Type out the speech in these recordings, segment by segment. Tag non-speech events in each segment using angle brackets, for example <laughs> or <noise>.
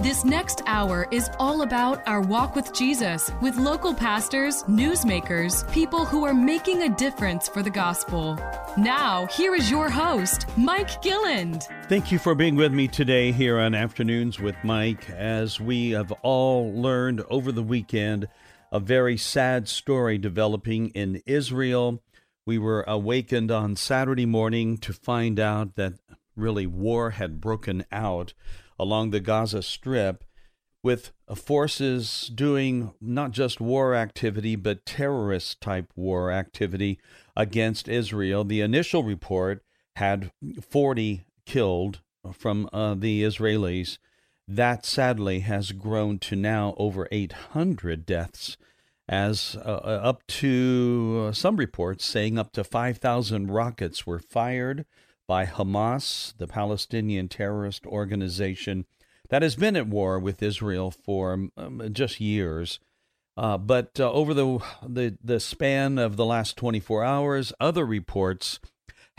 This next hour is all about our walk with Jesus with local pastors, newsmakers, people who are making a difference for the gospel. Now, here is your host, Mike Gilland. Thank you for being with me today here on Afternoons with Mike. As we have all learned over the weekend, a very sad story developing in Israel. We were awakened on Saturday morning to find out that really war had broken out along the Gaza Strip with forces doing not just war activity, but terrorist type war activity against Israel. The initial report had 40 killed from uh, the Israelis. That sadly has grown to now over 800 deaths, as uh, uh, up to uh, some reports saying up to 5,000 rockets were fired by Hamas, the Palestinian terrorist organization that has been at war with Israel for um, just years. Uh, but uh, over the, the the span of the last 24 hours, other reports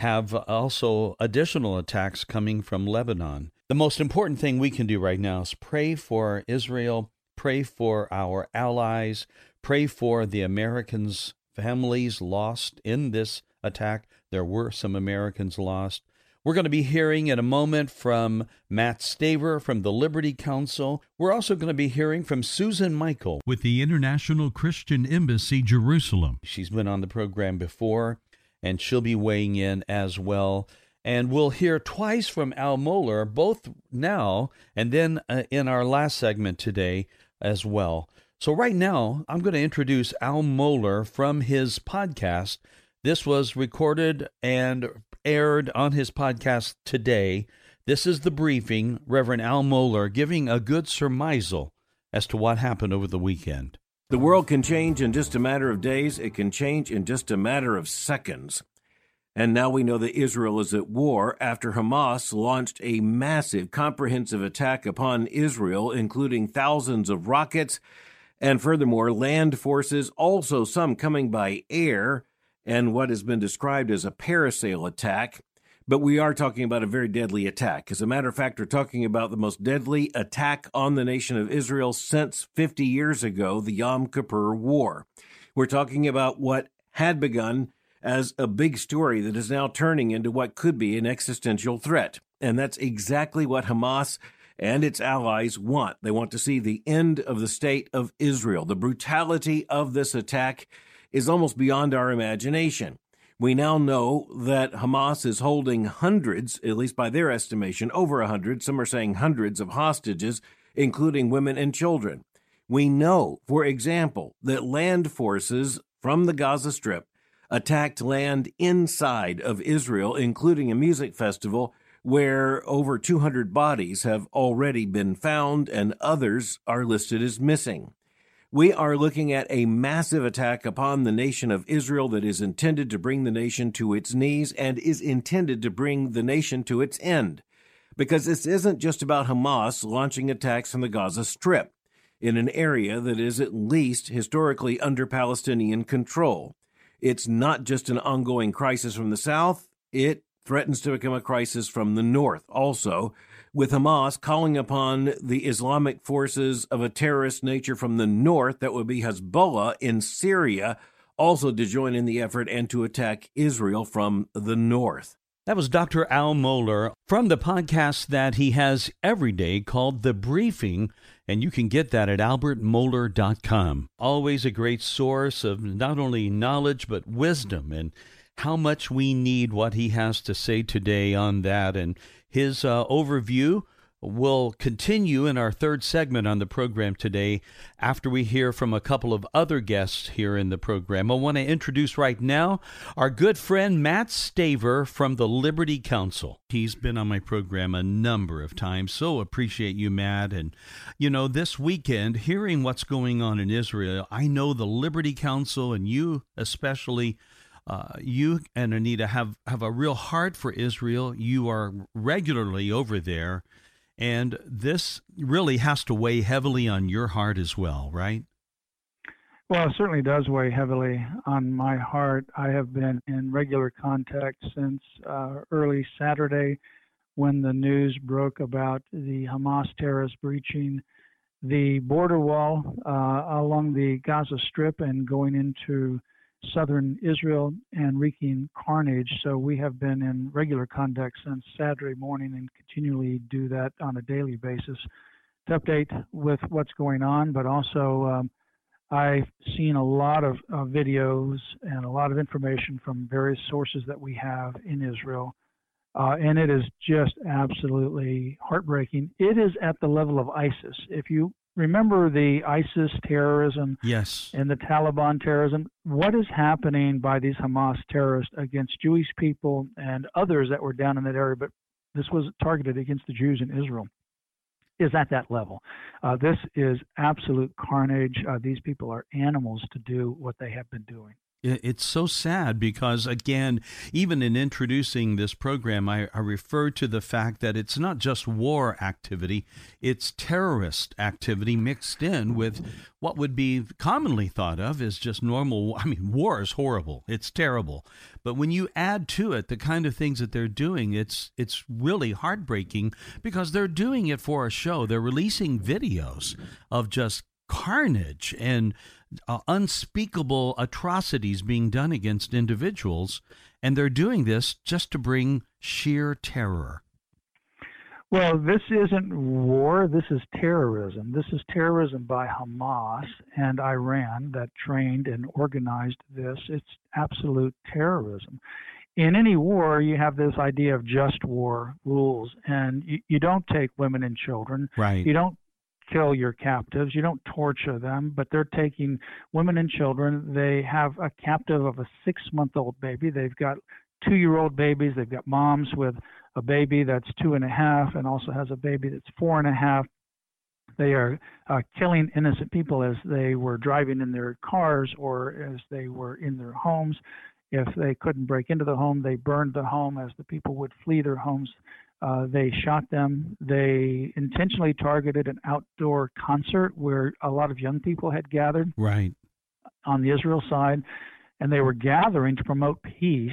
have also additional attacks coming from Lebanon. The most important thing we can do right now is pray for Israel, pray for our allies, pray for the Americans' families lost in this attack. There were some Americans lost. We're going to be hearing in a moment from Mat Staver from the Liberty Counsel. We're also going to be hearing from Susan Michael with the International Christian Embassy Jerusalem. She's been on the program before, and she'll be weighing in as well. And we'll hear twice from Al Mohler, both now and then uh, in our last segment today as well. So, right now, I'm going to introduce Al Mohler from his podcast. This was recorded and aired on his podcast today. This is the briefing, Reverend Al Mohler giving a good surmisal as to what happened over the weekend. The world can change in just a matter of days, it can change in just a matter of seconds. And now we know that Israel is at war after Hamas launched a massive, comprehensive attack upon Israel, including thousands of rockets and furthermore, land forces, also some coming by air, and what has been described as a parasail attack. But we are talking about a very deadly attack. As a matter of fact, we're talking about the most deadly attack on the nation of Israel since 50 years ago, the Yom Kippur War. We're talking about what had begun as a big story that is now turning into what could be an existential threat. And that's exactly what Hamas and its allies want. They want to see the end of the state of Israel. The brutality of this attack is almost beyond our imagination. We now know that Hamas is holding hundreds, at least by their estimation, over a hundred, some are saying hundreds of hostages, including women and children. We know, for example, that land forces from the Gaza Strip attacked land inside of Israel, including a music festival where over 200 bodies have already been found and others are listed as missing. We are looking at a massive attack upon the nation of Israel that is intended to bring the nation to its knees and is intended to bring the nation to its end. Because this isn't just about Hamas launching attacks on the Gaza Strip in an area that is at least historically under Palestinian control. It's not just an ongoing crisis from the south, it threatens to become a crisis from the north also with Hamas calling upon the Islamic forces of a terrorist nature from the north, that would be Hezbollah in Syria, also to join in the effort and to attack Israel from the north. That was Dr. Al Mohler from the podcast that he has every day called The Briefing, and you can get that at albertmohler.com. Always a great source of not only knowledge but wisdom and how much we need what he has to say today on that. And his uh, overview will continue in our third segment on the program today after we hear from a couple of other guests here in the program. I want to introduce right now our good friend Mat Staver from the Liberty Counsel. He's been on my program a number of times, so appreciate you, Mat. And, you know, this weekend, hearing what's going on in Israel, I know the Liberty Counsel and you especially uh, you and Anita have, have a real heart for Israel. You are regularly over there, and this really has to weigh heavily on your heart as well, right? Well, it certainly does weigh heavily on my heart. I have been in regular contact since uh, early Saturday when the news broke about the Hamas terrorists breaching the border wall uh, along the Gaza Strip and going into southern Israel and wreaking carnage. So we have been in regular contact since Saturday morning and continually do that on a daily basis to update with what's going on, but also um, I've seen a lot of uh, videos and a lot of information from various sources that we have in Israel uh, and it is just absolutely heartbreaking. It is at the level of ISIS. If you remember the ISIS terrorism yes. and the Taliban terrorism, what is happening by these Hamas terrorists against Jewish people and others that were down in that area, but this was targeted against the Jews in Israel, is at that level. Uh, this is absolute carnage. Uh, these people are animals to do what they have been doing. It's so sad because, again, even in introducing this program, I, I to the fact that it's not just war activity, it's terrorist activity mixed in with what would be commonly thought of as just normal. I mean, war is horrible, it's terrible. But when you add to it the kind of things that they're doing, it's, it's really heartbreaking because they're doing it for a show. They're releasing videos of just carnage and uh, unspeakable atrocities being done against individuals, and they're doing this just to bring sheer terror. Well, this isn't war. This is terrorism. This is terrorism by Hamas and Iran that trained and organized this. It's absolute terrorism. In any war, you have this idea of just war rules, and you, you don't take women and children. Right. You don't kill your captives. You don't torture them, but they're taking women and children. They have a captive of a six month old baby. They've got two year old babies. They've got moms with a baby that's two and a half and also has a baby that's four and a half. They are uh, killing innocent people as they were driving in their cars or as they were in their homes. If they couldn't break into the home, they burned the home as the people would flee their homes. Uh, they shot them. They intentionally targeted an outdoor concert where a lot of young people had gathered. Right. On the Israel side, and they were gathering to promote peace,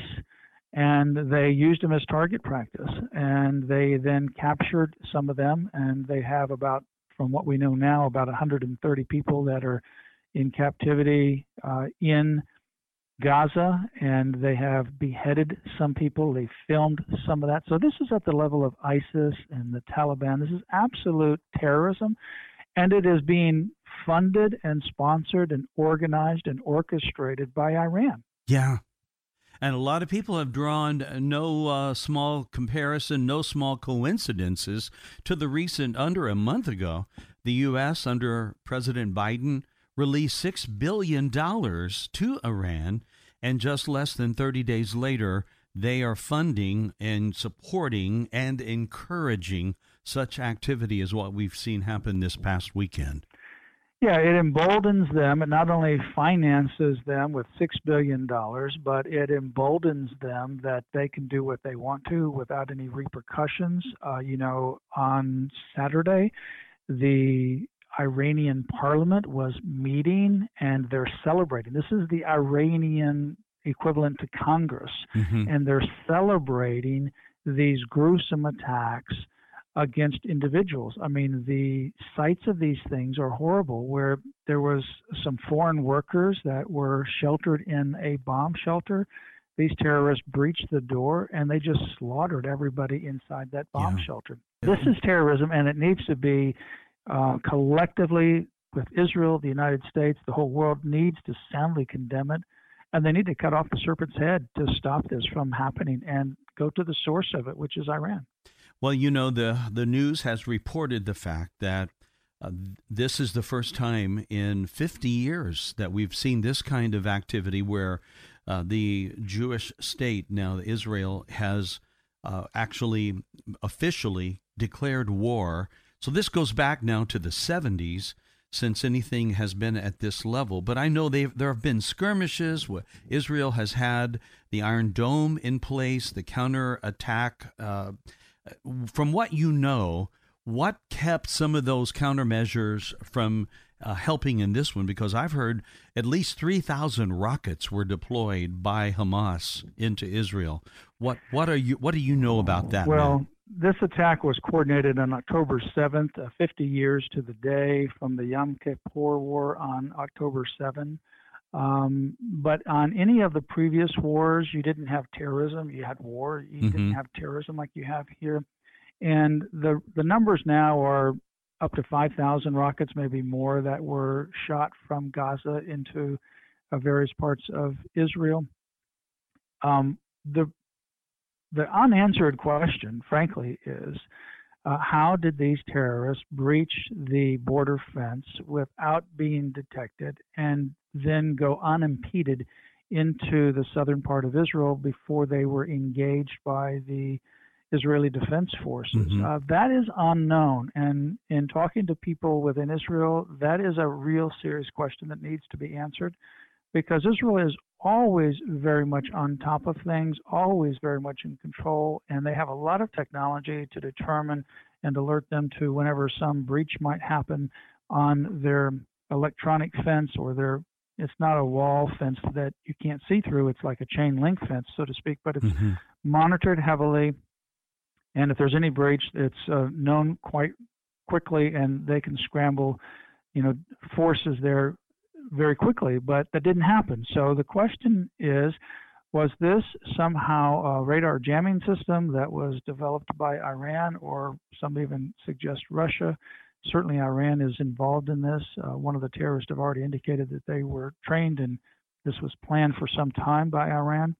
and they used them as target practice. And they then captured some of them, and they have about, from what we know now, about 130 people that are in captivity uh, in Gaza, and they have beheaded some people. They filmed some of that. So this is at the level of ISIS and the Taliban. This is absolute terrorism, and it is being funded and sponsored and organized and orchestrated by Iran. Yeah. And a lot of people have drawn no uh, small comparison, no small coincidences to the recent, under a month ago, the U.S. under President Biden released $6 billion to Iran, and just less than 30 days later, they are funding and supporting and encouraging such activity as what we've seen happen this past weekend. Yeah, it emboldens them. It not only finances them with $6 billion, but it emboldens them that they can do what they want to without any repercussions. Uh, you know, on Saturday, the Iranian parliament was meeting and they're celebrating. This is the Iranian equivalent to Congress, mm-hmm. and they're celebrating these gruesome attacks against individuals. I mean, the sites of these things are horrible. Where there was some foreign workers that were sheltered in a bomb shelter, these terrorists breached the door and they just slaughtered everybody inside that bomb yeah. shelter. This is terrorism, and it needs to be uh, collectively with Israel, the United States, the whole world needs to soundly condemn it, and they need to cut off the serpent's head to stop this from happening and go to the source of it, which is Iran. Well, you know the the news has reported the fact that uh, this is the first time in 50 years that we've seen this kind of activity where uh, the Jewish state, now Israel, has uh, actually officially declared war so this goes back now to the 70s since anything has been at this level. But I know there have been skirmishes. Israel has had the Iron Dome in place, the counter attack. Uh, from what you know, what kept some of those countermeasures from uh, helping in this one because I've heard at least 3,000 rockets were deployed by Hamas into Israel. What what are you what do you know about that? Well? This attack was coordinated on October 7th, uh, 50 years to the day from the Yom Kippur War on October 7. Um, but on any of the previous wars, you didn't have terrorism. You had war. You mm-hmm. didn't have terrorism like you have here. And the the numbers now are up to 5,000 rockets, maybe more, that were shot from Gaza into uh, various parts of Israel. Um, the the unanswered question, frankly, is uh, how did these terrorists breach the border fence without being detected and then go unimpeded into the southern part of Israel before they were engaged by the Israeli Defense Forces. Mm-hmm. Uh, that is unknown. And in talking to people within Israel, that is a real serious question that needs to be answered because Israel is always very much on top of things, always very much in control, and they have a lot of technology to determine and alert them to whenever some breach might happen on their electronic fence or their it's not a wall fence that you can't see through it's like a chain link fence so to speak but it's mm-hmm. monitored heavily and if there's any breach, it's uh, known quite quickly, and they can scramble, you know, forces there very quickly. But that didn't happen. So the question is, was this somehow a radar jamming system that was developed by Iran, or some even suggest Russia? Certainly, Iran is involved in this. Uh, one of the terrorists have already indicated that they were trained, and this was planned for some time by Iran.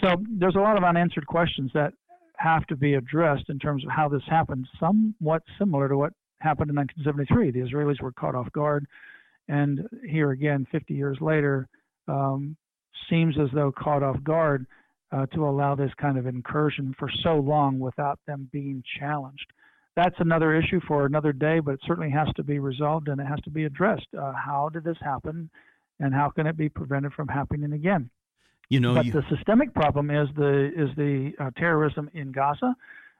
So there's a lot of unanswered questions that have to be addressed in terms of how this happened, somewhat similar to what happened in 1973. The Israelis were caught off guard, and here again, 50 years later, um, seems as though caught off guard uh, to allow this kind of incursion for so long without them being challenged. That's another issue for another day, but it certainly has to be resolved and it has to be addressed. Uh, how did this happen, and how can it be prevented from happening again? You know, but you... the systemic problem is the is the uh, terrorism in Gaza.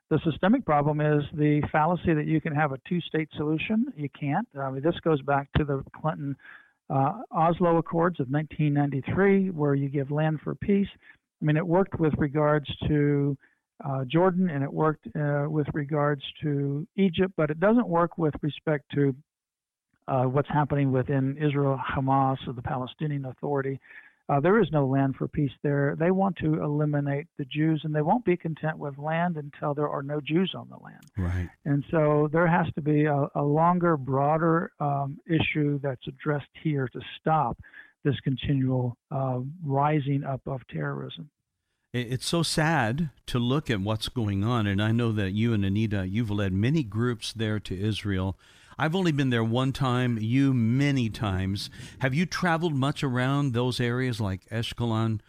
The systemic problem is the fallacy that you can have a two-state solution. You can't. I mean, this goes back to the Clinton uh, Oslo Accords of 1993, where you give land for peace. I mean, it worked with regards to uh, Jordan and it worked uh, with regards to Egypt, but it doesn't work with respect to uh, what's happening within Israel, Hamas, or the Palestinian Authority. Uh, there is no land for peace there. They want to eliminate the Jews, and they won't be content with land until there are no Jews on the land. Right. And so there has to be a, a longer, broader um, issue that's addressed here to stop this continual uh, rising up of terrorism. It's so sad to look at what's going on, and I know that you and Anita, you've led many groups there to Israel. I've only been there one time, you many times. Have you traveled much around those areas like Ashkelon?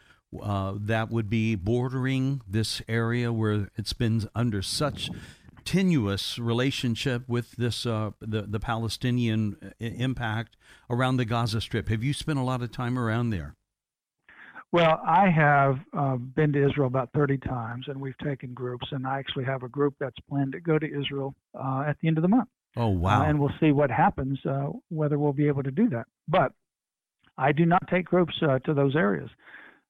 Uh, that would be bordering this area where it's been under such tenuous relationship with this uh, the the Palestinian uh, impact around the Gaza Strip. Have you spent a lot of time around there? Well, I have uh, been to Israel about 30 times, and we've taken groups, and I actually have a group that's planned to go to Israel uh, at the end of the month. Oh, wow. Uh, and we'll see what happens, uh, whether we'll be able to do that. But I do not take groups uh, to those areas.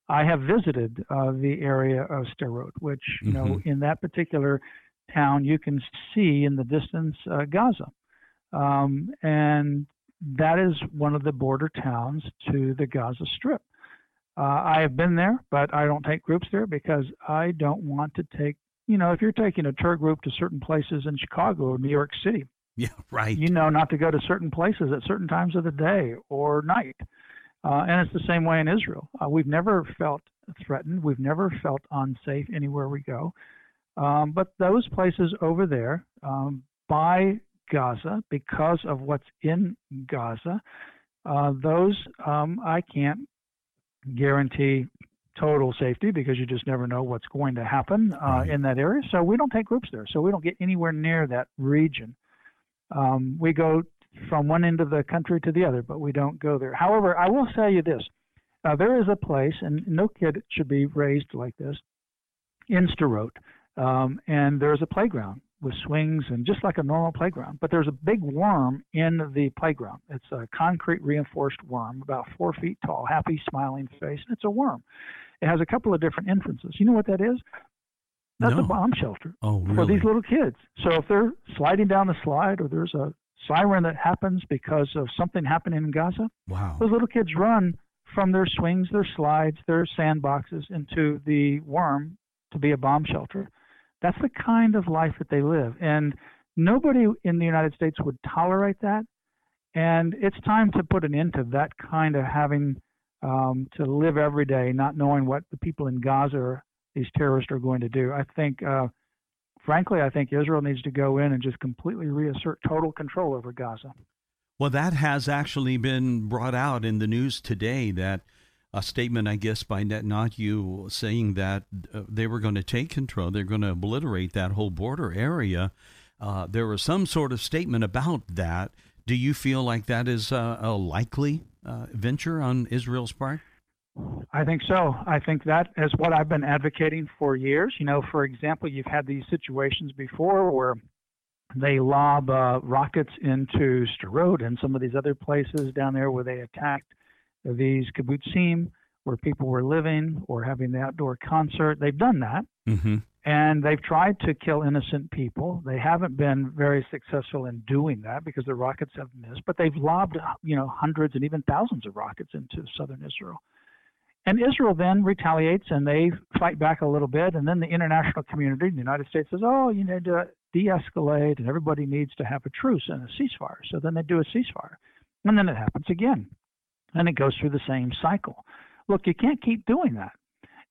I have visited uh, the area of Sderot, which, you mm-hmm. know, in that particular town, you can see in the distance uh, Gaza. Um, and that is one of the border towns to the Gaza Strip. Uh, I have been there, but I don't take groups there because I don't want to take, you know, if you're taking a tour group to certain places in Chicago or New York City, <laughs> yeah, right. You know not to go to certain places at certain times of the day or night. Uh, and it's the same way in Israel. Uh, we've never felt threatened. We've never felt unsafe anywhere we go. Um, but those places over there, um, by Gaza, because of what's in Gaza, uh, those um, I can't guarantee total safety because you just never know what's going to happen uh, right. in that area. So we don't take groups there. So we don't get anywhere near that region. Um, we go from one end of the country to the other, but we don't go there. However, I will tell you this: uh, there is a place, and no kid should be raised like this, in Sderot, um, and there is a playground with swings and just like a normal playground. But there's a big worm in the playground. It's a concrete reinforced worm, about four feet tall, happy, smiling face, and it's a worm. It has a couple of different entrances. You know what that is? That's No. a bomb shelter Oh, for these little kids. So if they're sliding down the slide or there's a siren that happens because of something happening in Gaza, wow. those little kids run from their swings, their slides, their sandboxes into the worm to be a bomb shelter. That's the kind of life that they live. And nobody in the United States would tolerate that. And it's time to put an end to that kind of having um, to live every day not knowing what the people in Gaza, or these terrorists, are going to do. I think, uh, frankly, I think Israel needs to go in and just completely reassert total control over Gaza. Well, that has actually been brought out in the news today. That a statement, I guess, by Netanyahu saying that uh, they were going to take control, they're going to obliterate that whole border area. Uh, there was some sort of statement about that. Do you feel like that is uh, a likely uh, venture on Israel's part? I think so. I think that is what I've been advocating for years. You know, for example, you've had these situations before where they lob uh, rockets into Sderot and some of these other places down there where they attacked these kibbutzim where people were living or having the outdoor concert. They've done that. Mm-hmm. And they've tried to kill innocent people. They haven't been very successful in doing that because the rockets have missed, but they've lobbed, you know, hundreds and even thousands of rockets into southern Israel. And Israel then retaliates and they fight back a little bit. And then the international community, the United States says, oh, you need to de escalate and everybody needs to have a truce and a ceasefire. So then they do a ceasefire. And then it happens again. And it goes through the same cycle. Look, you can't keep doing that.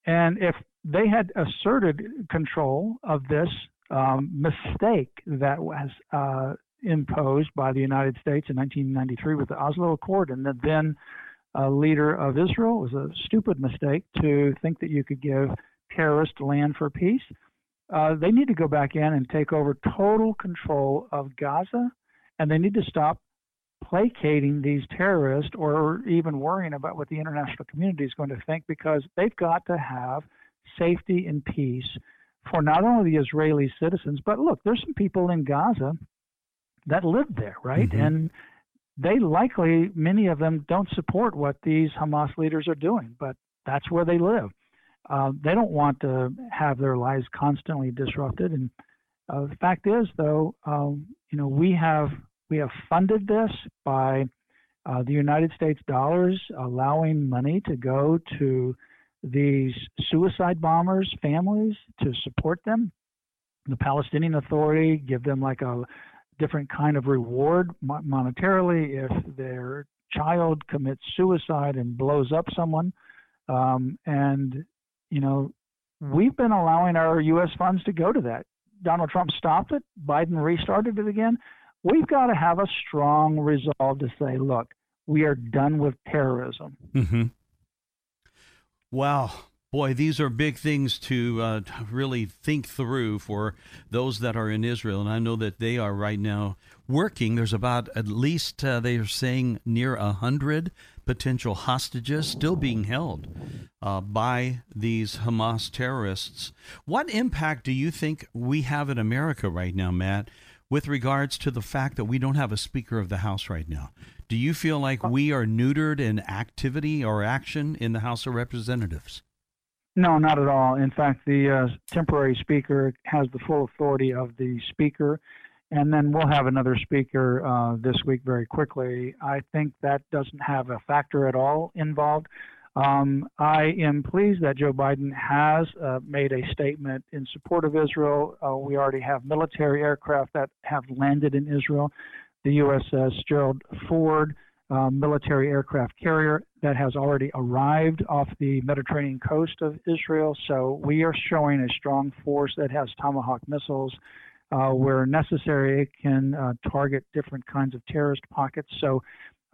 And if they had asserted control of this um, mistake that was uh, imposed by the United States in 1993 with the Oslo Accord, and the then uh, leader of Israel it was a stupid mistake to think that you could give terrorists land for peace. Uh, they need to go back in and take over total control of Gaza, and they need to stop placating these terrorists or even worrying about what the international community is going to think because they've got to have safety and peace for not only the Israeli citizens, but look, there's some people in Gaza that live there, right? Mhm. And they likely, many of them, don't support what these Hamas leaders are doing, but that's where they live. Uh, they don't want to have their lives constantly disrupted. And uh, the fact is, though, um, you know, we have we have funded this by uh, the United States dollars, allowing money to go to these suicide bombers' families to support them. The Palestinian Authority give them like a different kind of reward monetarily if their child commits suicide and blows up someone. Um, and you know, we've been allowing our U.S. funds to go to that. Donald Trump stopped it. Biden restarted it again. We've got to have a strong resolve to say, look, we are done with terrorism. Mm-hmm. Wow. Boy, these are big things to uh, really think through for those that are in Israel. And I know that they are right now working. There's about at least, uh, they are saying, near a hundred potential hostages still being held uh, by these Hamas terrorists. What impact do you think we have in America right now, Mat, with regards to the fact that we don't have a Speaker of the House right now? Do you feel like we are neutered in activity or action in the House of Representatives? No, not at all. In fact, the uh, temporary speaker has the full authority of the speaker, and then we'll have another speaker uh, this week very quickly. I think that doesn't have a factor at all involved. Um, I am pleased that Joe Biden has uh, made a statement in support of Israel. Uh, we already have military aircraft that have landed in Israel. The USS Gerald Ford uh, military aircraft carrier that has already arrived off the Mediterranean coast of Israel. So we are showing a strong force that has Tomahawk missiles. Uh, where necessary, it can uh, target different kinds of terrorist pockets. So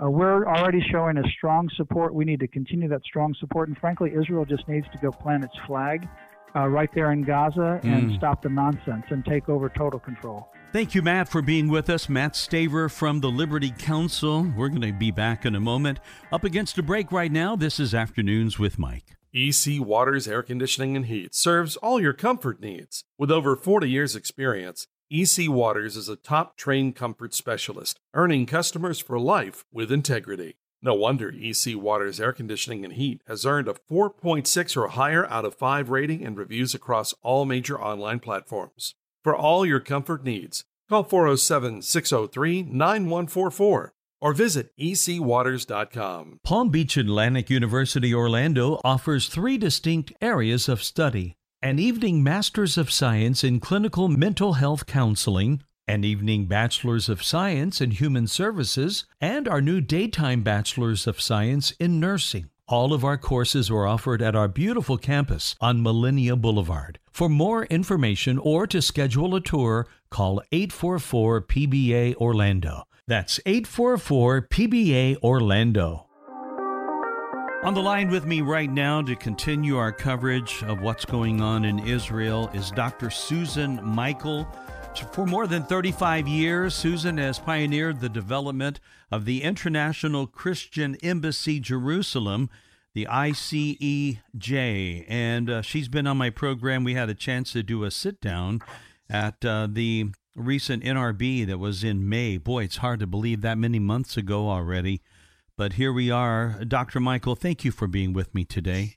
uh, we're already showing a strong support. We need to continue that strong support. And frankly, Israel just needs to go plant its flag uh, right there in Gaza and Mm. stop the nonsense and take over total control. Thank you, Mat, for being with us. Mat Staver from the Liberty Counsel. We're going to be back in a moment. Up against a break right now. This is Afternoons with Mike. EC Waters Air Conditioning and Heat serves all your comfort needs. With over 40 years' experience, EC Waters is a top trained comfort specialist, earning customers for life with integrity. No wonder EC Waters Air Conditioning and Heat has earned a 4.6 or higher out of 5 rating and reviews across all major online platforms. For all your comfort needs, call 407 603 9144 or visit ecwaters.com. Palm Beach Atlantic University Orlando offers three distinct areas of study an evening Master's of Science in Clinical Mental Health Counseling, an evening Bachelor's of Science in Human Services, and our new daytime Bachelor's of Science in Nursing. All of our courses are offered at our beautiful campus on Millenia Boulevard. For more information or to schedule a tour, call 844 PBA Orlando. That's 844 PBA Orlando. On the line with me right now to continue our coverage of what's going on in Israel is Dr. Susan Michael. For more than 35 years, Susan has pioneered the development of the International Christian Embassy Jerusalem, the ICEJ, and uh, she's been on my program. We had a chance to do a sit down at uh, the recent NRB that was in May. Boy, it's hard to believe that many months ago already. But here we are. Dr. Michael, thank you for being with me today.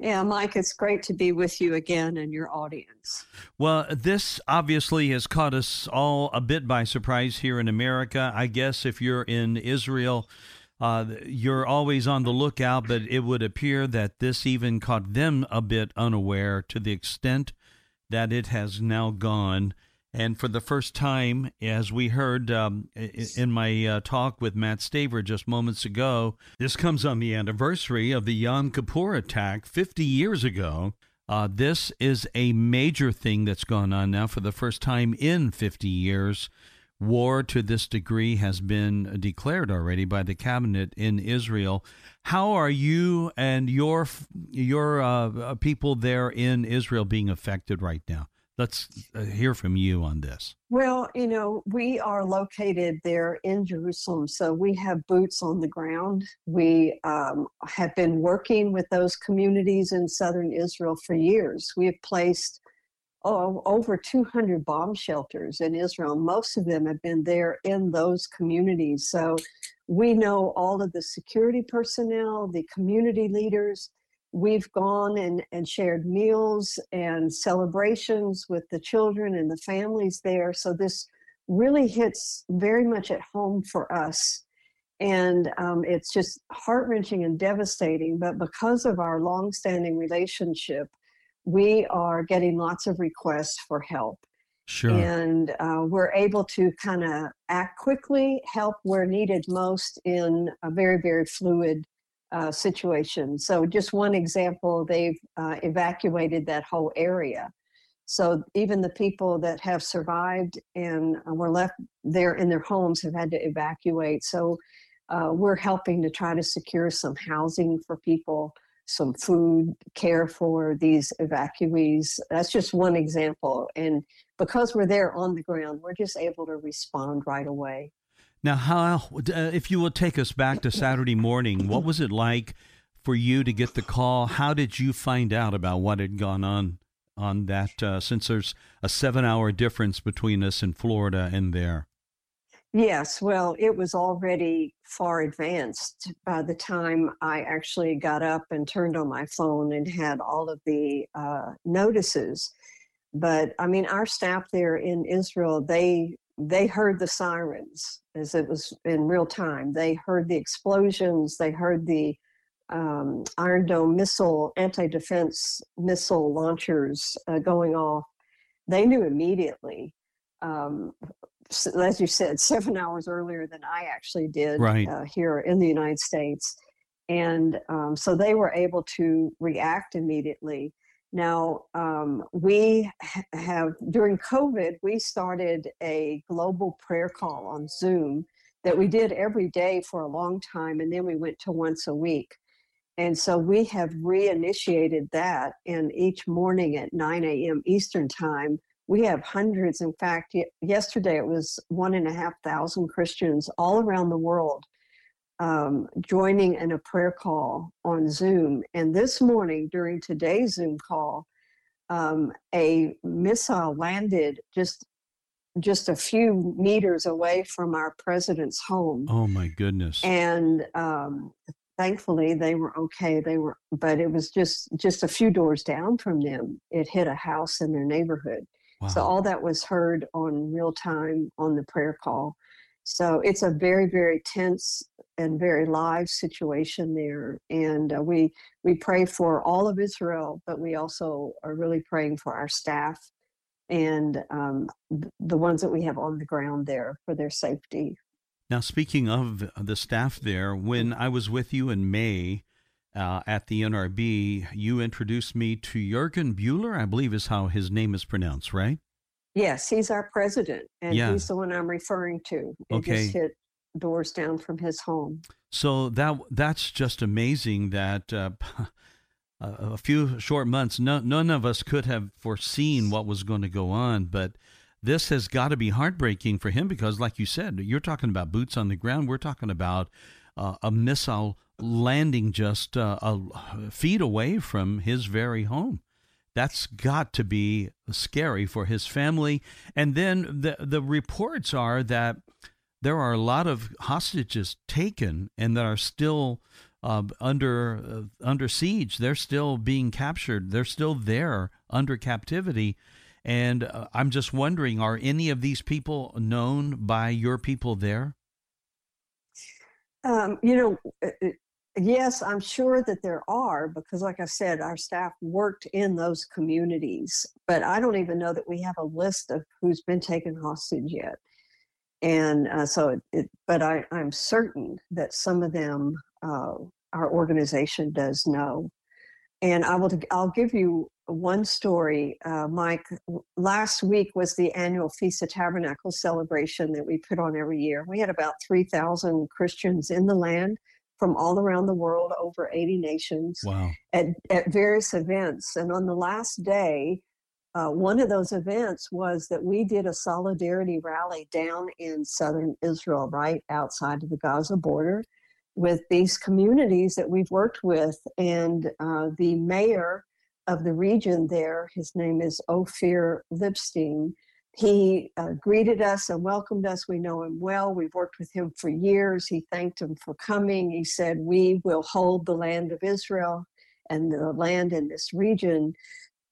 Yeah, Mike, it's great to be with you again and your audience. Well, this obviously has caught us all a bit by surprise here in America. I guess if you're in Israel, uh, you're always on the lookout, but it would appear that this even caught them a bit unaware to the extent that it has now gone. And for the first time, as we heard um, in my uh, talk with Mat Staver just moments ago, this comes on the anniversary of the Yom Kippur attack 50 years ago. Uh, this is a major thing that's gone on now for the first time in 50 years. War to this degree has been declared already by the cabinet in Israel. How are you and your your uh, people there in Israel being affected right now? Let's uh, hear from you on this. Well, you know, we are located there in Jerusalem, so we have boots on the ground. We um, have been working with those communities in southern Israel for years. We have placed oh, over 200 bomb shelters in Israel. Most of them have been there in those communities. So we know all of the security personnel, the community leaders, we've gone and, and shared meals and celebrations with the children and the families there. So this really hits very much at home for us. And um, it's just heart wrenching and devastating. But because of our long-standing relationship, we are getting lots of requests for help. Sure. And uh, we're able to kind of act quickly, help where needed most in a very, very fluid uh, situation. So, just one example, they've uh, evacuated that whole area. So, even the people that have survived and uh, were left there in their homes have had to evacuate. So, uh, we're helping to try to secure some housing for people, some food, care for these evacuees. That's just one example. And because we're there on the ground, we're just able to respond right away. Now, how uh, if you will take us back to Saturday morning, what was it like for you to get the call? How did you find out about what had gone on on that? Uh, since there's a seven-hour difference between us in Florida and there. Yes, well, it was already far advanced by the time I actually got up and turned on my phone and had all of the uh, notices. But I mean, our staff there in Israel, they they heard the sirens as it was in real time. They heard the explosions. They heard the um, Iron Dome missile, anti defense missile launchers uh, going off. They knew immediately. Um, as you said, seven hours earlier than I actually did right. uh, here in the United States. And um, so they were able to react immediately. Now, um, we have, during COVID, we started a global prayer call on Zoom that we did every day for a long time, and then we went to once a week. And so we have reinitiated that, and each morning at 9 a.m. Eastern Time, we have hundreds. In fact, yesterday it was one and a half thousand Christians all around the world um, joining in a prayer call on Zoom. And this morning, during today's Zoom call, um, a missile landed just just a few meters away from our president's home. Oh my goodness! And um, thankfully, they were okay. They were, but it was just just a few doors down from them. It hit a house in their neighborhood. Wow. So all that was heard on real time on the prayer call. So it's a very, very tense and very live situation there. And uh, we we pray for all of Israel, but we also are really praying for our staff and um, the ones that we have on the ground there for their safety. Now, speaking of the staff there, when I was with you in May uh, at the NRB, you introduced me to Jürgen Bühler, I believe is how his name is pronounced, right? Yes, he's our president, and yeah. he's the one I'm referring to. It okay. just hit doors down from his home. So that that's just amazing that uh, <laughs> a few short months, no, none of us could have foreseen what was going to go on, but this has got to be heartbreaking for him because, like you said, you're talking about boots on the ground. We're talking about uh, a missile landing just uh, a feet away from his very home that's got to be scary for his family. And then the the reports are that there are a lot of hostages taken and that are still uh, under uh, under siege. They're still being captured. They're still there under captivity. And uh, I'm just wondering, are any of these people known by your people there? Um, you know, Yes, I'm sure that there are because, like I said, our staff worked in those communities, but I don't even know that we have a list of who's been taken hostage yet. And uh, so, it, it, but I, I'm certain that some of them uh, our organization does know. And I will, I'll give you one story, uh, Mike. Last week was the annual Feast of Tabernacles celebration that we put on every year. We had about 3,000 Christians in the land from all around the world, over 80 nations, wow. at, at various events. And on the last day, uh, one of those events was that we did a solidarity rally down in southern Israel, right outside of the Gaza border, with these communities that we've worked with. And uh, the mayor of the region there, his name is Ofir Libstein, he uh, greeted us and welcomed us. We know him well. We've worked with him for years. He thanked him for coming. He said, We will hold the land of Israel and the land in this region.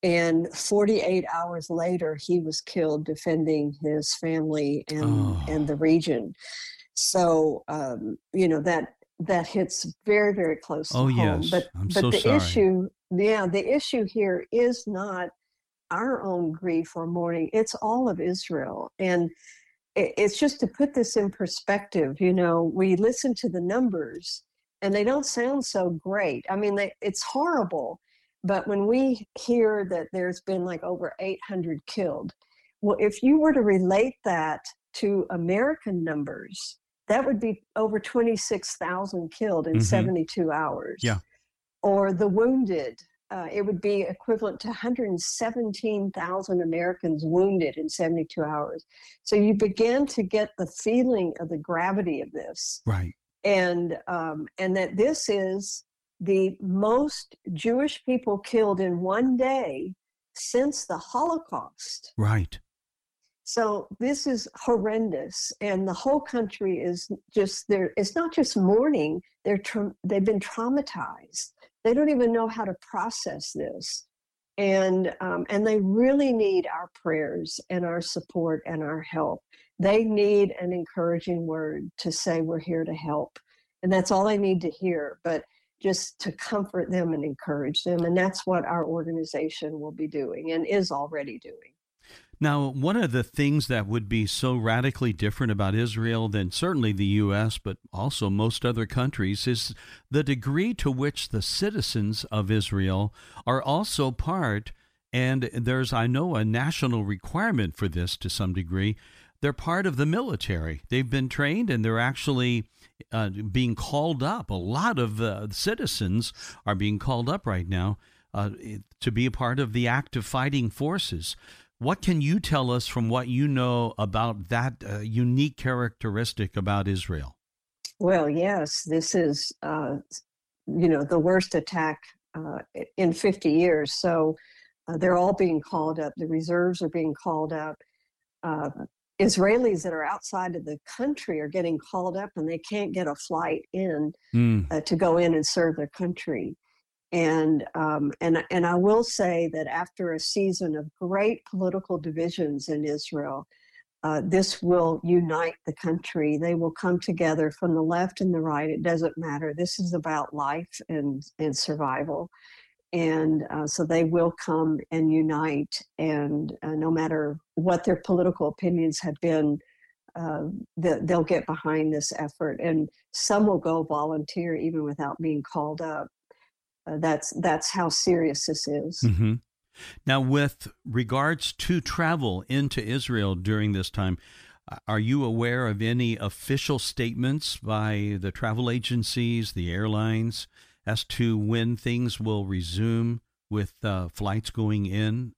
And 48 hours later, he was killed defending his family and, oh. and the region. So, um, you know, that that hits very, very close oh, to home. Yes. But, I'm but so the sorry. issue, yeah, the issue here is not our own grief or mourning. It's all of Israel. And it's just to put this in perspective, you know, we listen to the numbers and they don't sound so great. I mean, they, it's horrible. But when we hear that there's been like over 800 killed, well, if you were to relate that to American numbers, that would be over 26,000 killed in mm-hmm. 72 hours. Yeah. Or the wounded, uh, it would be equivalent to 117,000 Americans wounded in 72 hours. So you begin to get the feeling of the gravity of this, right? And um, and that this is the most Jewish people killed in one day since the Holocaust. Right. So this is horrendous, and the whole country is just there. It's not just mourning; they're tra- they've been traumatized they don't even know how to process this. And um, and they really need our prayers and our support and our help. They need an encouraging word to say we're here to help. And that's all they need to hear but just to comfort them and encourage them. And that's what our organization will be doing and is already doing now, one of the things that would be so radically different about Israel than certainly the U.S., but also most other countries, is the degree to which the citizens of Israel are also part, and there's, I know, a national requirement for this to some degree. They're part of the military. They've been trained and they're actually uh, being called up. A lot of uh, citizens are being called up right now uh, to be a part of the active fighting forces. What can you tell us from what you know about that uh, unique characteristic about Israel? Well, yes, this is, uh, you know, the worst attack uh, in 50 years. So uh, they're all being called up. The reserves are being called up. Uh, Israelis that are outside of the country are getting called up and they can't get a flight in Mm. uh, to go in and serve their country. And um, and and I will say that after a season of great political divisions in Israel, uh, this will unite the country. They will come together from the left and the right. It doesn't matter. This is about life and and survival, and uh, so they will come and unite. And uh, no matter what their political opinions have been, uh, the, they'll get behind this effort. And some will go volunteer even without being called up. Uh, that's that's how serious this is. hmm Now, with regards to travel into Israel during this time, uh, are you aware of any official statements by the travel agencies, the airlines, as to when things will resume with uh, flights going in?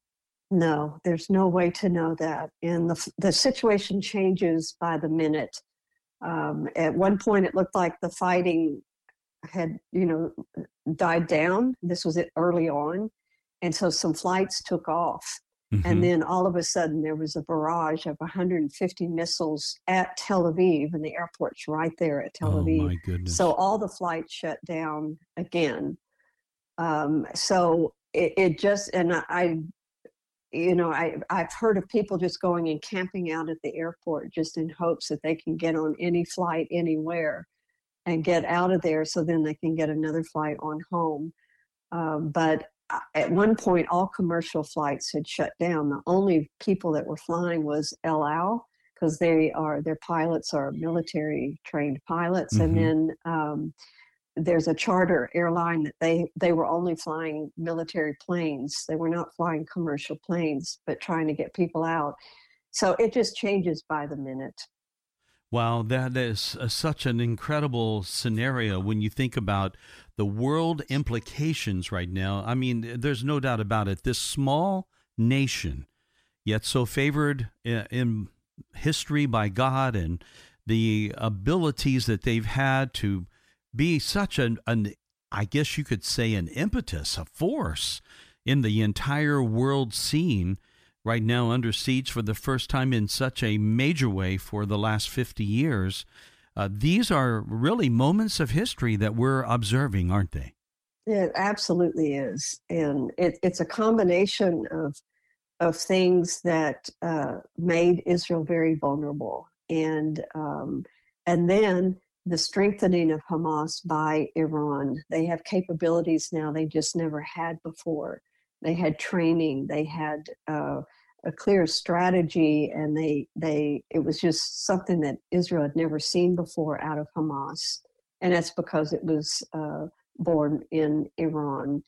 No, there's no way to know that. And the, the situation changes by the minute. Um, at one point, it looked like the fighting had, you know, died down. This was it early on. And so some flights took off. Mhm. And then all of a sudden, there was a barrage of 150 missiles at Tel Aviv, and the airport's right there at Tel oh Aviv. my goodness! So all the flights shut down again. Um, so it, it just and I, I, you know, I I've heard of people just going and camping out at the airport just in hopes that they can get on any flight anywhere and get out of there, so then they can get another flight on home. Um, but uh, at one point, all commercial flights had shut down. The only people that were flying was El Al because they are their pilots are military trained pilots, Mhm. and then um, there's a charter airline that they they were only flying military planes. They were not flying commercial planes, but trying to get people out. So it just changes by the minute. Wow, that is uh, such an incredible scenario when you think about the world implications right now. I mean, there's no doubt about it. This small nation, yet so favored i- in history by God and the abilities that they've had to be such an, an I guess you could say, an impetus, a force in the entire world scene right now under siege for the first time in such a major way for the last 50 years. Uh, these are really moments of history that we're observing, aren't they? It absolutely is, and it, it's a combination of of things that uh, made Israel very vulnerable, and um, and then the strengthening of Hamas by Iran. They have capabilities now they just never had before. They had training. They had uh, a clear strategy, and they they it was just something that Israel had never seen before out of Hamas, and that's because it was. Uh, born in Iran.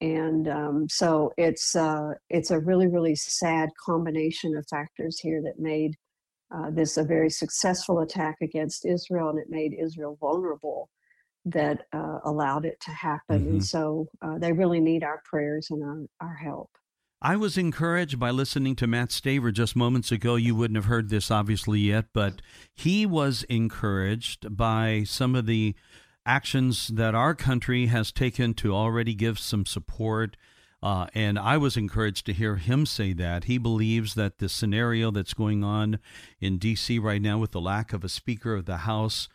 And um, so it's uh, it's a really really sad combination of factors here that made uh, this a very successful attack against Israel, and it made Israel vulnerable that uh, allowed it to happen. Mhm. And so uh, they really need our prayers and our, our help. I was encouraged by listening to Mat Staver just moments ago. You wouldn't have heard this obviously yet, but he was encouraged by some of the actions that our country has taken to already give some support. Uh, and I was encouraged to hear him say that. He believes that the scenario that's going on in D.C. right now with the lack of a Speaker of the House,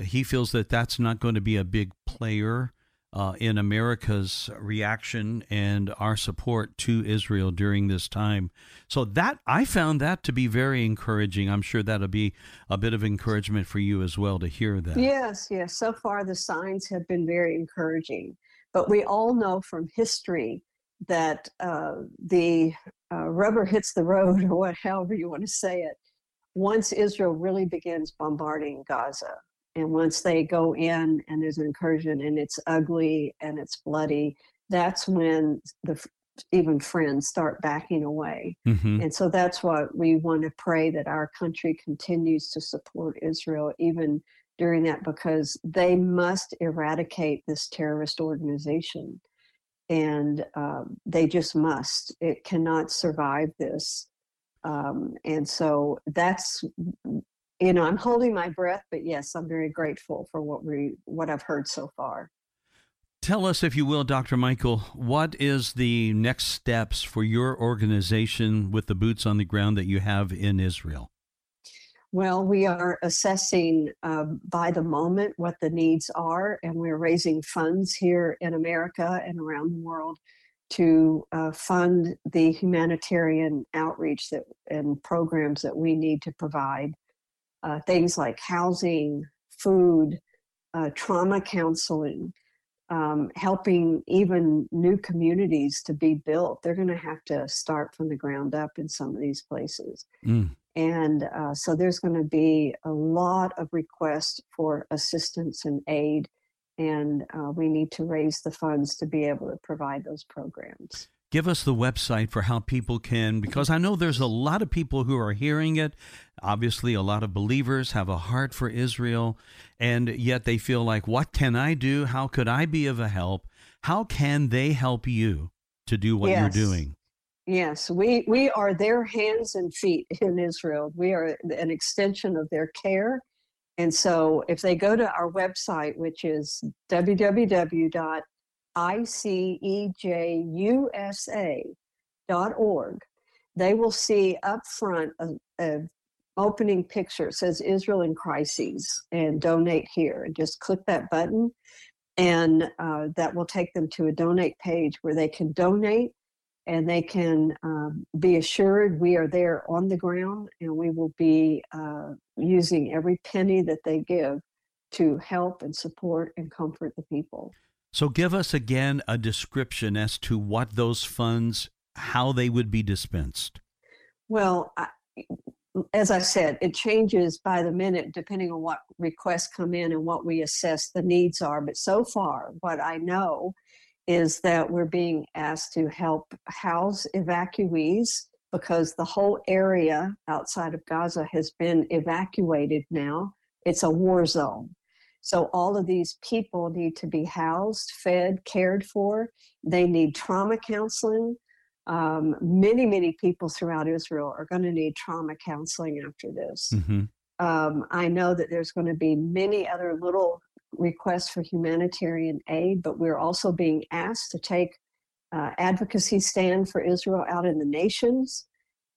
he feels that that's not going to be a big player uh, in America's reaction and our support to Israel during this time. So that I found that to be very encouraging. I'm sure that'll be a bit of encouragement for you as well to hear that. Yes, yes. So far, the signs have been very encouraging. But we all know from history that uh, the uh, rubber hits the road, <laughs> or what, however you want to say it, once Israel really begins bombarding Gaza. And once they go in and there's an incursion and it's ugly and it's bloody, that's when the even friends start backing away. hmm And so that's why we want to pray that our country continues to support Israel even during that because they must eradicate this terrorist organization. And um, they just must. It cannot survive this. Um, and so that's, you know, I'm holding my breath, but yes, I'm very grateful for what we what I've heard so far. Tell us, if you will, Dr. Michael, what is the next steps for your organization with the boots on the ground that you have in Israel? Well, we are assessing uh, by the moment what the needs are, and we're raising funds here in America and around the world to uh, fund the humanitarian outreach that and programs that we need to provide. Uh, things like housing, food, uh, trauma counseling, um, helping even new communities to be built. They're going to have to start from the ground up in some of these places. Mm. And uh, so there's going to be a lot of requests for assistance and aid. And uh, we need to raise the funds to be able to provide those programs give us the website for how people can because i know there's a lot of people who are hearing it. Obviously a lot of believers have a heart for israel and yet they feel like what can i do? How could i be of a help? How can they help you to do what yes. you're doing? Yes. We we are their hands and feet in israel. We are an extension of their care. And so if they go to our website which is www icejusa.org, they will see up front a, a opening picture. It says Israel in Crises and donate here. And just click that button, and uh, that will take them to a donate page where they can donate and they can um, be assured we are there on the ground and we will be uh, using every penny that they give to help and support and comfort the people. So give us again a description as to what those funds, how they would be dispensed. Well, I, as I said, it changes by the minute depending on what requests come in and what we assess the needs are. But so far, what I know is that we're being asked to help house evacuees because the whole area outside of Gaza has been evacuated now. It's a war zone. So all of these people need to be housed, fed, cared for. They need trauma counseling. Um, many, many people throughout Israel are going to need trauma counseling after this. Mm-hmm. Um, I know that there's going to be many other little requests for humanitarian aid, but we're also being asked to take uh, advocacy stand for Israel out in the nations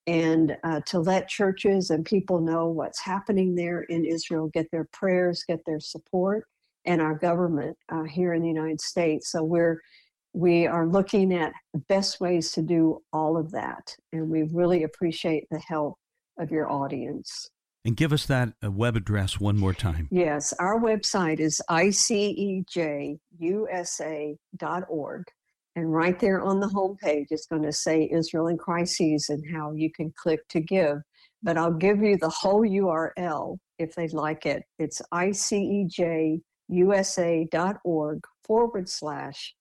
and uh, to let churches and people know what's happening there in Israel, get their prayers, get their support, and our government uh, here in the United States. So we're we are looking at best ways to do all of that, and we really appreciate the help of your audience. And give us that uh, web address one more time. Yes, our website is icejusa.org. And right there on the homepage, it's going to say Israel in Crises and how you can click to give. But I'll give you the whole URL if they'd like it. It's icejusa.org forward slash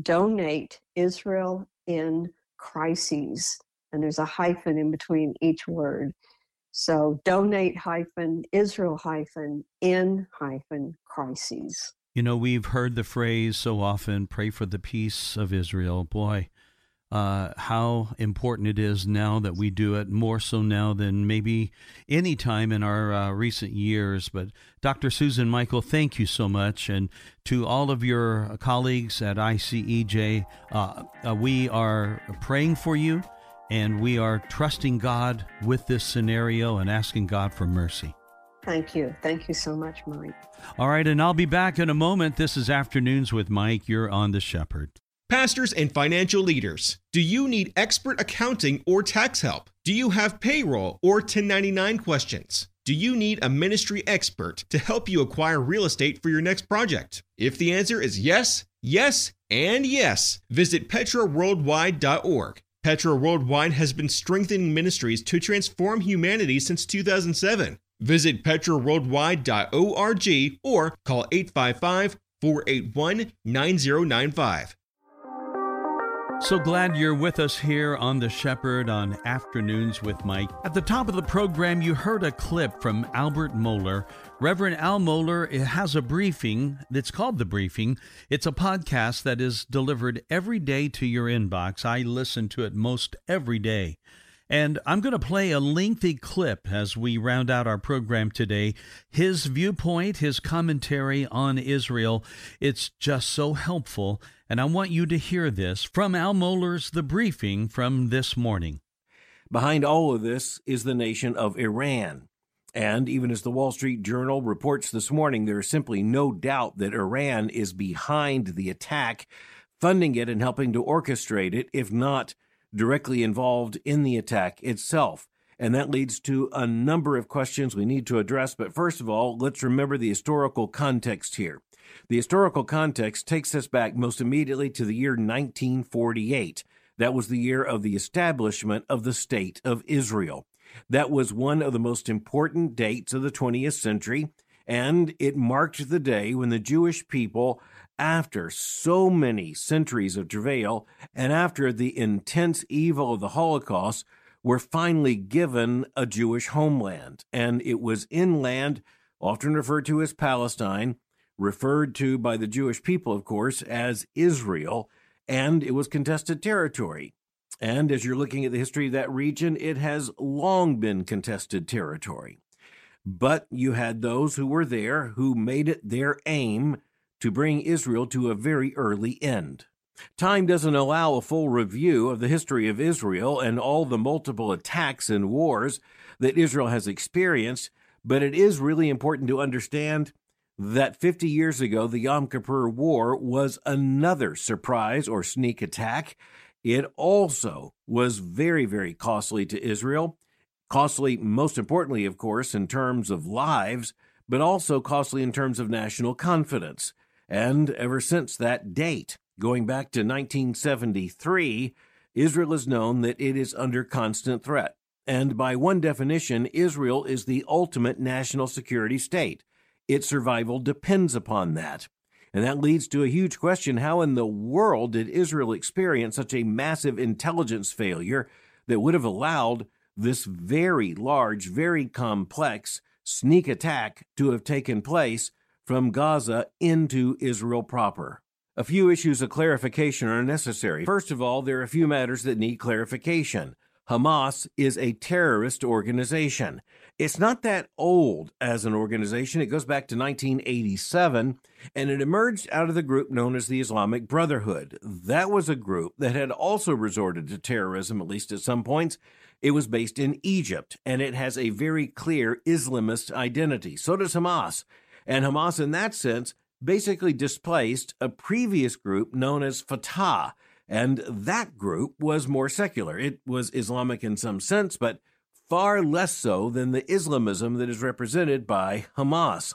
donate Israel in crises. And there's a hyphen in between each word. So donate hyphen Israel hyphen in hyphen crises. You know, we've heard the phrase so often pray for the peace of Israel. Boy, uh, how important it is now that we do it, more so now than maybe any time in our uh, recent years. But Dr. Susan Michael, thank you so much. And to all of your colleagues at ICEJ, uh, uh, we are praying for you and we are trusting God with this scenario and asking God for mercy. Thank you. Thank you so much, Mike. All right, and I'll be back in a moment. This is Afternoons with Mike. You're on the Shepherd. Pastors and financial leaders, do you need expert accounting or tax help? Do you have payroll or 1099 questions? Do you need a ministry expert to help you acquire real estate for your next project? If the answer is yes, yes, and yes, visit petraworldwide.org. Petra Worldwide has been strengthening ministries to transform humanity since 2007. Visit petraworldwide.org or call 855 481 9095. So glad you're with us here on The Shepherd on Afternoons with Mike. At the top of the program, you heard a clip from Albert Mohler. Reverend Al Mohler has a briefing that's called The Briefing. It's a podcast that is delivered every day to your inbox. I listen to it most every day. And I'm going to play a lengthy clip as we round out our program today. His viewpoint, his commentary on Israel, it's just so helpful. And I want you to hear this from Al Mohler's The Briefing from this morning. Behind all of this is the nation of Iran. And even as the Wall Street Journal reports this morning, there is simply no doubt that Iran is behind the attack, funding it and helping to orchestrate it, if not directly involved in the attack itself. And that leads to a number of questions we need to address. But first of all, let's remember the historical context here. The historical context takes us back most immediately to the year 1948. That was the year of the establishment of the State of Israel. That was one of the most important dates of the 20th century, and it marked the day when the Jewish people, after so many centuries of travail and after the intense evil of the Holocaust, were finally given a Jewish homeland. And it was inland, often referred to as Palestine, referred to by the Jewish people, of course, as Israel, and it was contested territory. And as you're looking at the history of that region, it has long been contested territory. But you had those who were there who made it their aim to bring Israel to a very early end. Time doesn't allow a full review of the history of Israel and all the multiple attacks and wars that Israel has experienced, but it is really important to understand that 50 years ago, the Yom Kippur War was another surprise or sneak attack. It also was very, very costly to Israel. Costly, most importantly, of course, in terms of lives, but also costly in terms of national confidence. And ever since that date, going back to 1973, Israel has known that it is under constant threat. And by one definition, Israel is the ultimate national security state. Its survival depends upon that. And that leads to a huge question how in the world did Israel experience such a massive intelligence failure that would have allowed this very large, very complex sneak attack to have taken place from Gaza into Israel proper? A few issues of clarification are necessary. First of all, there are a few matters that need clarification. Hamas is a terrorist organization. It's not that old as an organization. It goes back to 1987, and it emerged out of the group known as the Islamic Brotherhood. That was a group that had also resorted to terrorism, at least at some points. It was based in Egypt, and it has a very clear Islamist identity. So does Hamas. And Hamas, in that sense, basically displaced a previous group known as Fatah and that group was more secular. It was Islamic in some sense, but far less so than the Islamism that is represented by Hamas.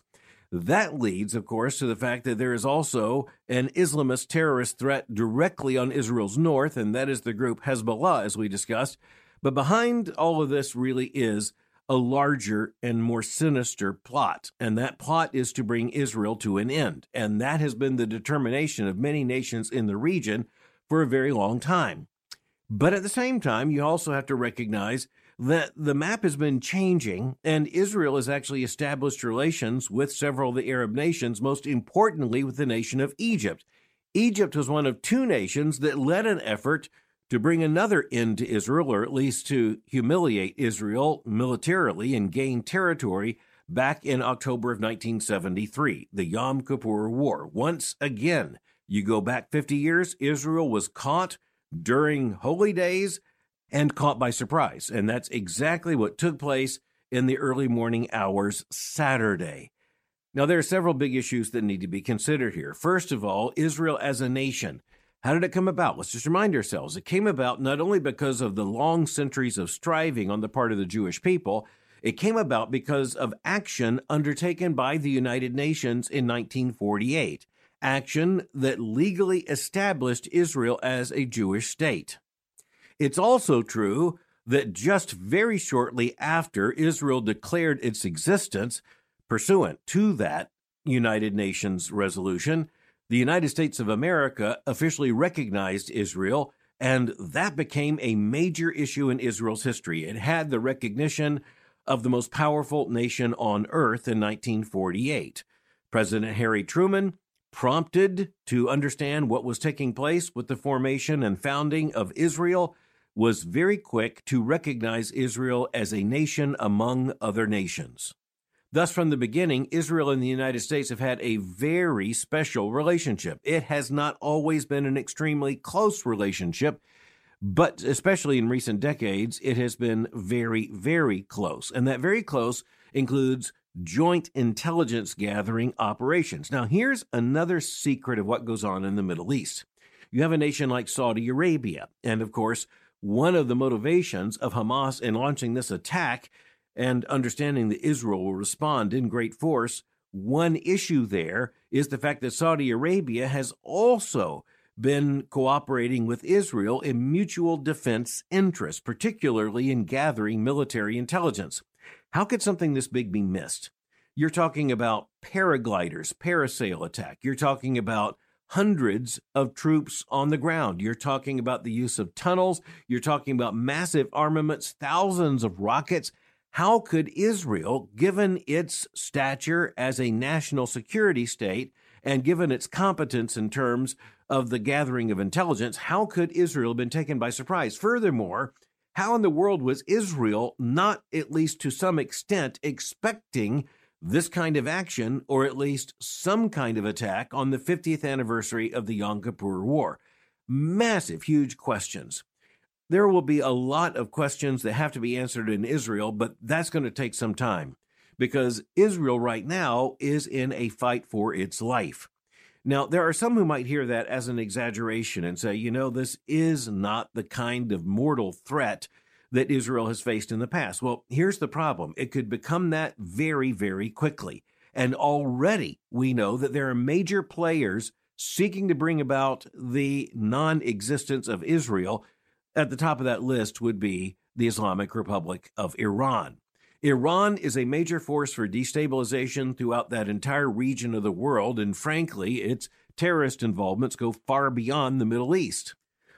That leads, of course, to the fact that there is also an Islamist terrorist threat directly on Israel's north, and that is the group Hezbollah, as we discussed. But behind all of this really is a larger and more sinister plot, and that plot is to bring Israel to an end. And that has been the determination of many nations in the region for a very long time. But at the same time, you also have to recognize that the map has been changing, and Israel has actually established relations with several of the Arab nations, most importantly with the nation of Egypt. Egypt was one of two nations that led an effort to bring another end to Israel, or at least to humiliate Israel militarily and gain territory back in October of 1973, the Yom Kippur War. Once again, you go back 50 years, Israel was caught during holy days and caught by surprise. And that's exactly what took place in the early morning hours Saturday. Now, there are several big issues that need to be considered here. First of all, Israel as a nation. How did it come about? Let's just remind ourselves. It came about not only because of the long centuries of striving on the part of the Jewish people, it came about because of action undertaken by the United Nations in 1948 action that legally established Israel as a Jewish state. It's also true that just very shortly after Israel declared its existence, pursuant to that United Nations resolution, the United States of America officially recognized Israel, and that became a major issue in Israel's history. It had the recognition of the most powerful nation on earth in 1948. President Harry Truman prompted to understand what was taking place with the formation and founding of Israel, was very quick to recognize Israel as a nation among other nations. Thus, from the beginning, Israel and the United States have had a very special relationship. It has not always been an extremely close relationship, but especially in recent decades, it has been very, very close. And that very close includes joint intelligence gathering operations. Now, here's another secret of what goes on in the Middle East. You have a nation like Saudi Arabia, and of course, one of the motivations of Hamas in launching this attack and understanding that Israel will respond in great force, one issue there is the fact that Saudi Arabia has also been cooperating with Israel in mutual defense interests, particularly in gathering military intelligence. How could something this big be missed? You're talking about paragliders, parasail attack. You're talking about hundreds of troops on the ground. You're talking about the use of tunnels. You're talking about massive armaments, thousands of rockets. How could Israel, given its stature as a national security state and given its competence in terms of the gathering of intelligence, how could Israel have been taken by surprise? Furthermore, how in the world was Israel not, at least to some extent, expecting this kind of action, or at least some kind of attack, on the 50th anniversary of the Yom Kippur War? Massive, huge questions. There will be a lot of questions that have to be answered in Israel, but that's going to take some time because Israel right now is in a fight for its life. Now, there are some who might hear that as an exaggeration and say, you know, this is not the kind of mortal threat that Israel has faced in the past. Well, here's the problem it could become that very, very quickly. And already we know that there are major players seeking to bring about the non existence of Israel. At the top of that list would be the Islamic Republic of Iran. Iran is a major force for destabilization throughout that entire region of the world, and frankly, its terrorist involvements go far beyond the Middle East.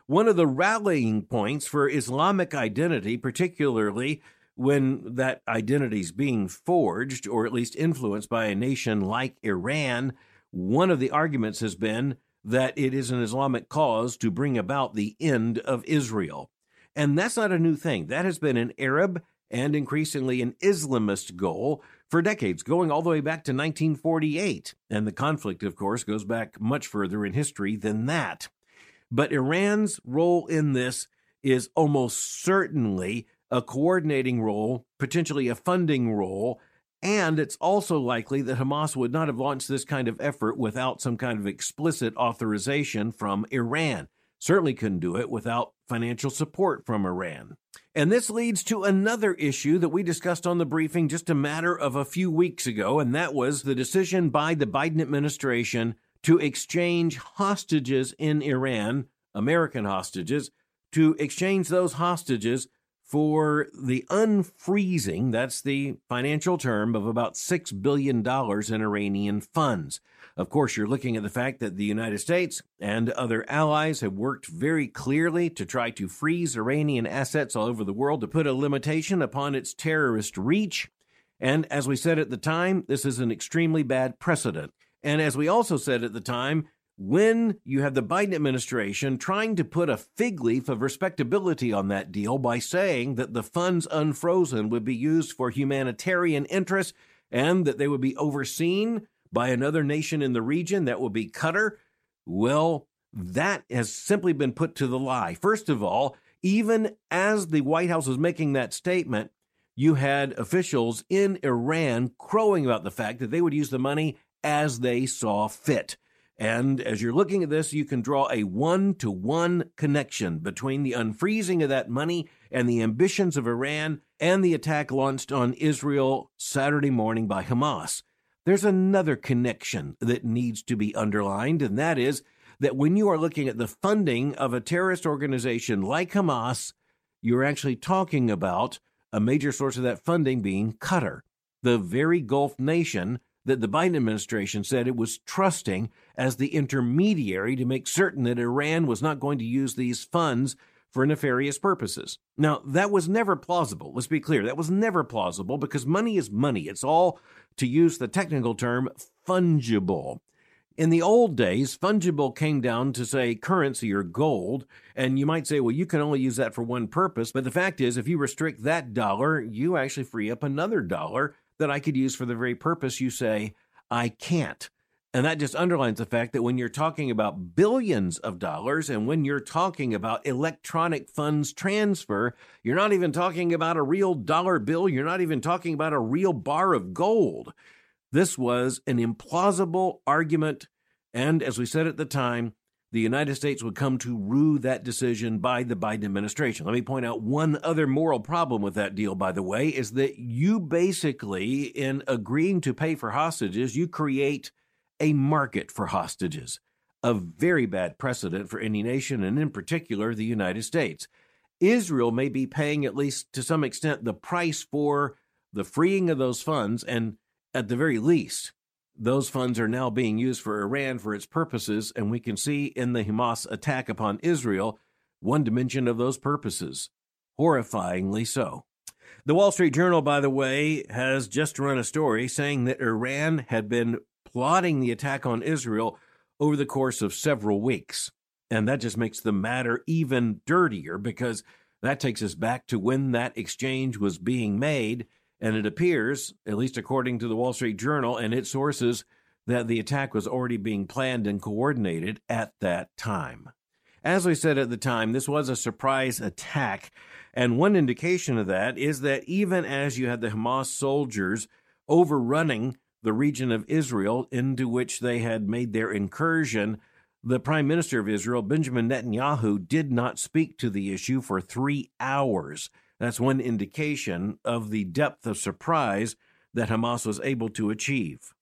One of the rallying points for Islamic identity, particularly when that identity is being forged or at least influenced by a nation like Iran, one of the arguments has been that it is an Islamic cause to bring about the end of Israel. And that's not a new thing. That has been an Arab and increasingly an Islamist goal for decades, going all the way back to 1948. And the conflict, of course, goes back much further in history than that. But Iran's role in this is almost certainly a coordinating role, potentially a funding role, and it's also likely that Hamas would not have launched this kind of effort without some kind of explicit authorization from Iran. Certainly couldn't do it without financial support from Iran. And this leads to another issue that we discussed on the briefing just a matter of a few weeks ago, and that was the decision by the Biden administration to exchange hostages in Iran, American hostages, to exchange those hostages for the unfreezing, that's the financial term, of about $6 billion in Iranian funds. Of course, you're looking at the fact that the United States and other allies have worked very clearly to try to freeze Iranian assets all over the world to put a limitation upon its terrorist reach. And as we said at the time, this is an extremely bad precedent. And as we also said at the time, when you have the Biden administration trying to put a fig leaf of respectability on that deal by saying that the funds unfrozen would be used for humanitarian interests and that they would be overseen by another nation in the region, that would be Qatar. Well, that has simply been put to the lie. First of all, even as the White House was making that statement, you had officials in Iran crowing about the fact that they would use the money as they saw fit. And as you're looking at this, you can draw a one to one connection between the unfreezing of that money and the ambitions of Iran and the attack launched on Israel Saturday morning by Hamas. There's another connection that needs to be underlined, and that is that when you are looking at the funding of a terrorist organization like Hamas, you're actually talking about a major source of that funding being Qatar, the very Gulf nation that the Biden administration said it was trusting as the intermediary to make certain that Iran was not going to use these funds for nefarious purposes. Now, that was never plausible. Let's be clear. That was never plausible because money is money. It's all, to use the technical term, fungible. In the old days, fungible came down to say currency or gold, and you might say, well, you can only use that for one purpose. But the fact is, if you restrict that dollar, you actually free up another dollar that I could use for the very purpose you say I can't. And that just underlines the fact that when you're talking about billions of dollars and when you're talking about electronic funds transfer, you're not even talking about a real dollar bill. You're not even talking about a real bar of gold. This was an implausible argument. And as we said at the time, the United States would come to rue that decision by the Biden administration. Let me point out one other moral problem with that deal, by the way, is that you basically, in agreeing to pay for hostages, you create a market for hostages, a very bad precedent for any nation, and in particular, the United States. Israel may be paying, at least to some extent, the price for the freeing of those funds, and at the very least, those funds are now being used for Iran for its purposes, and we can see in the Hamas attack upon Israel one dimension of those purposes. Horrifyingly so. The Wall Street Journal, by the way, has just run a story saying that Iran had been plotting the attack on Israel over the course of several weeks. And that just makes the matter even dirtier because that takes us back to when that exchange was being made and it appears, at least according to the Wall Street Journal and its sources, that the attack was already being planned and coordinated at that time. As we said at the time, this was a surprise attack, and one indication of that is that even as you had the Hamas soldiers overrunning the region of Israel into which they had made their incursion, the Prime Minister of Israel, Benjamin Netanyahu, did not speak to the issue for three hours. That's one indication of the depth of surprise that Hamas was able to achieve.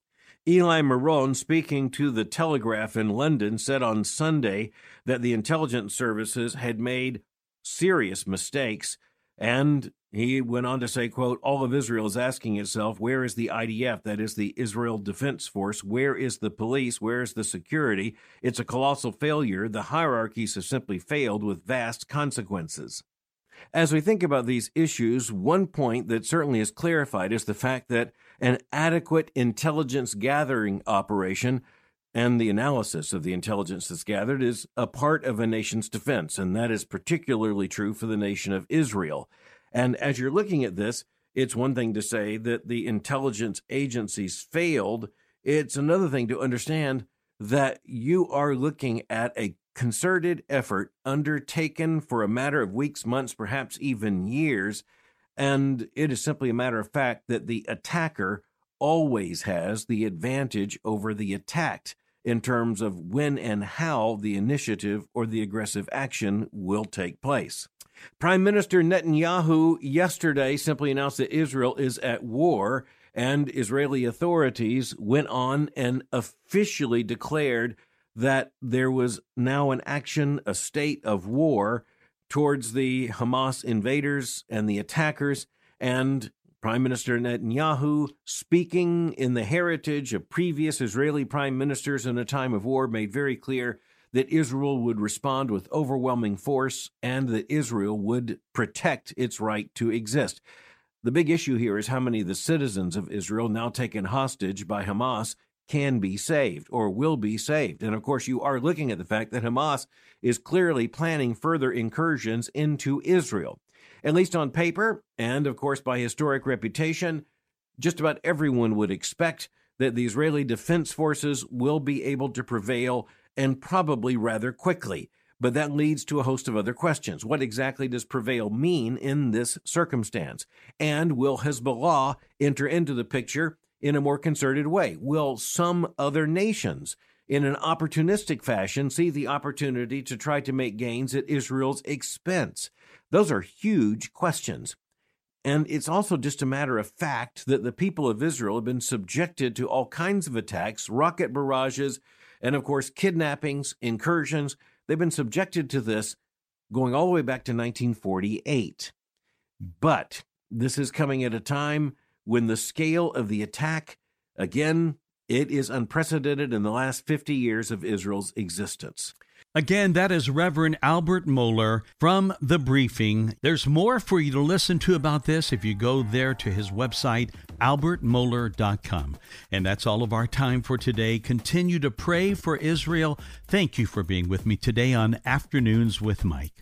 Eli Marom, speaking to the Telegraph in London, said on Sunday that the intelligence services had made serious mistakes and he went on to say, quote, all of Israel is asking itself, where is the IDF, that is the Israel Defense Force? Where is the police? Where is the security? It's a colossal failure. The hierarchies have simply failed with vast consequences. As we think about these issues, one point that certainly is clarified is the fact that an adequate intelligence gathering operation and the analysis of the intelligence that's gathered is a part of a nation's defense, and that is particularly true for the nation of Israel. And as you're looking at this, it's one thing to say that the intelligence agencies failed. It's another thing to understand that you are looking at a concerted effort undertaken for a matter of weeks, months, perhaps even years. And it is simply a matter of fact that the attacker always has the advantage over the attacked in terms of when and how the initiative or the aggressive action will take place. Prime Minister Netanyahu yesterday simply announced that Israel is at war, and Israeli authorities went on and officially declared that there was now an action, a state of war towards the Hamas invaders and the attackers, and Prime Minister Netanyahu, speaking in the heritage of previous Israeli prime ministers in a time of war, made very clear that Israel would respond with overwhelming force and that Israel would protect its right to exist. The big issue here is how many of the citizens of Israel, now taken hostage by Hamas, can be saved or will be saved. And of course, you are looking at the fact that Hamas is clearly planning further incursions into Israel. At least on paper, and of course by historic reputation, just about everyone would expect that the Israeli Defense Forces will be able to prevail and probably rather quickly. But that leads to a host of other questions. What exactly does prevail mean in this circumstance? And will Hezbollah enter into the picture in a more concerted way? Will some other nations, in an opportunistic fashion, see the opportunity to try to make gains at Israel's expense? Those are huge questions. And it's also just a matter of fact that the people of Israel have been subjected to all kinds of attacks, rocket barrages, and of course, kidnappings, incursions. They've been subjected to this going all the way back to 1948. But this is coming at a time when the scale of the attack, again, it is unprecedented in the last 50 years of Israel's existence. Again, that is Reverend Albert Mohler from The Briefing. There's more for you to listen to about this if you go there to his website, albertmohler.com. And that's all of our time for today. Continue to pray for Israel. Thank you for being with me today on Afternoons with Mike.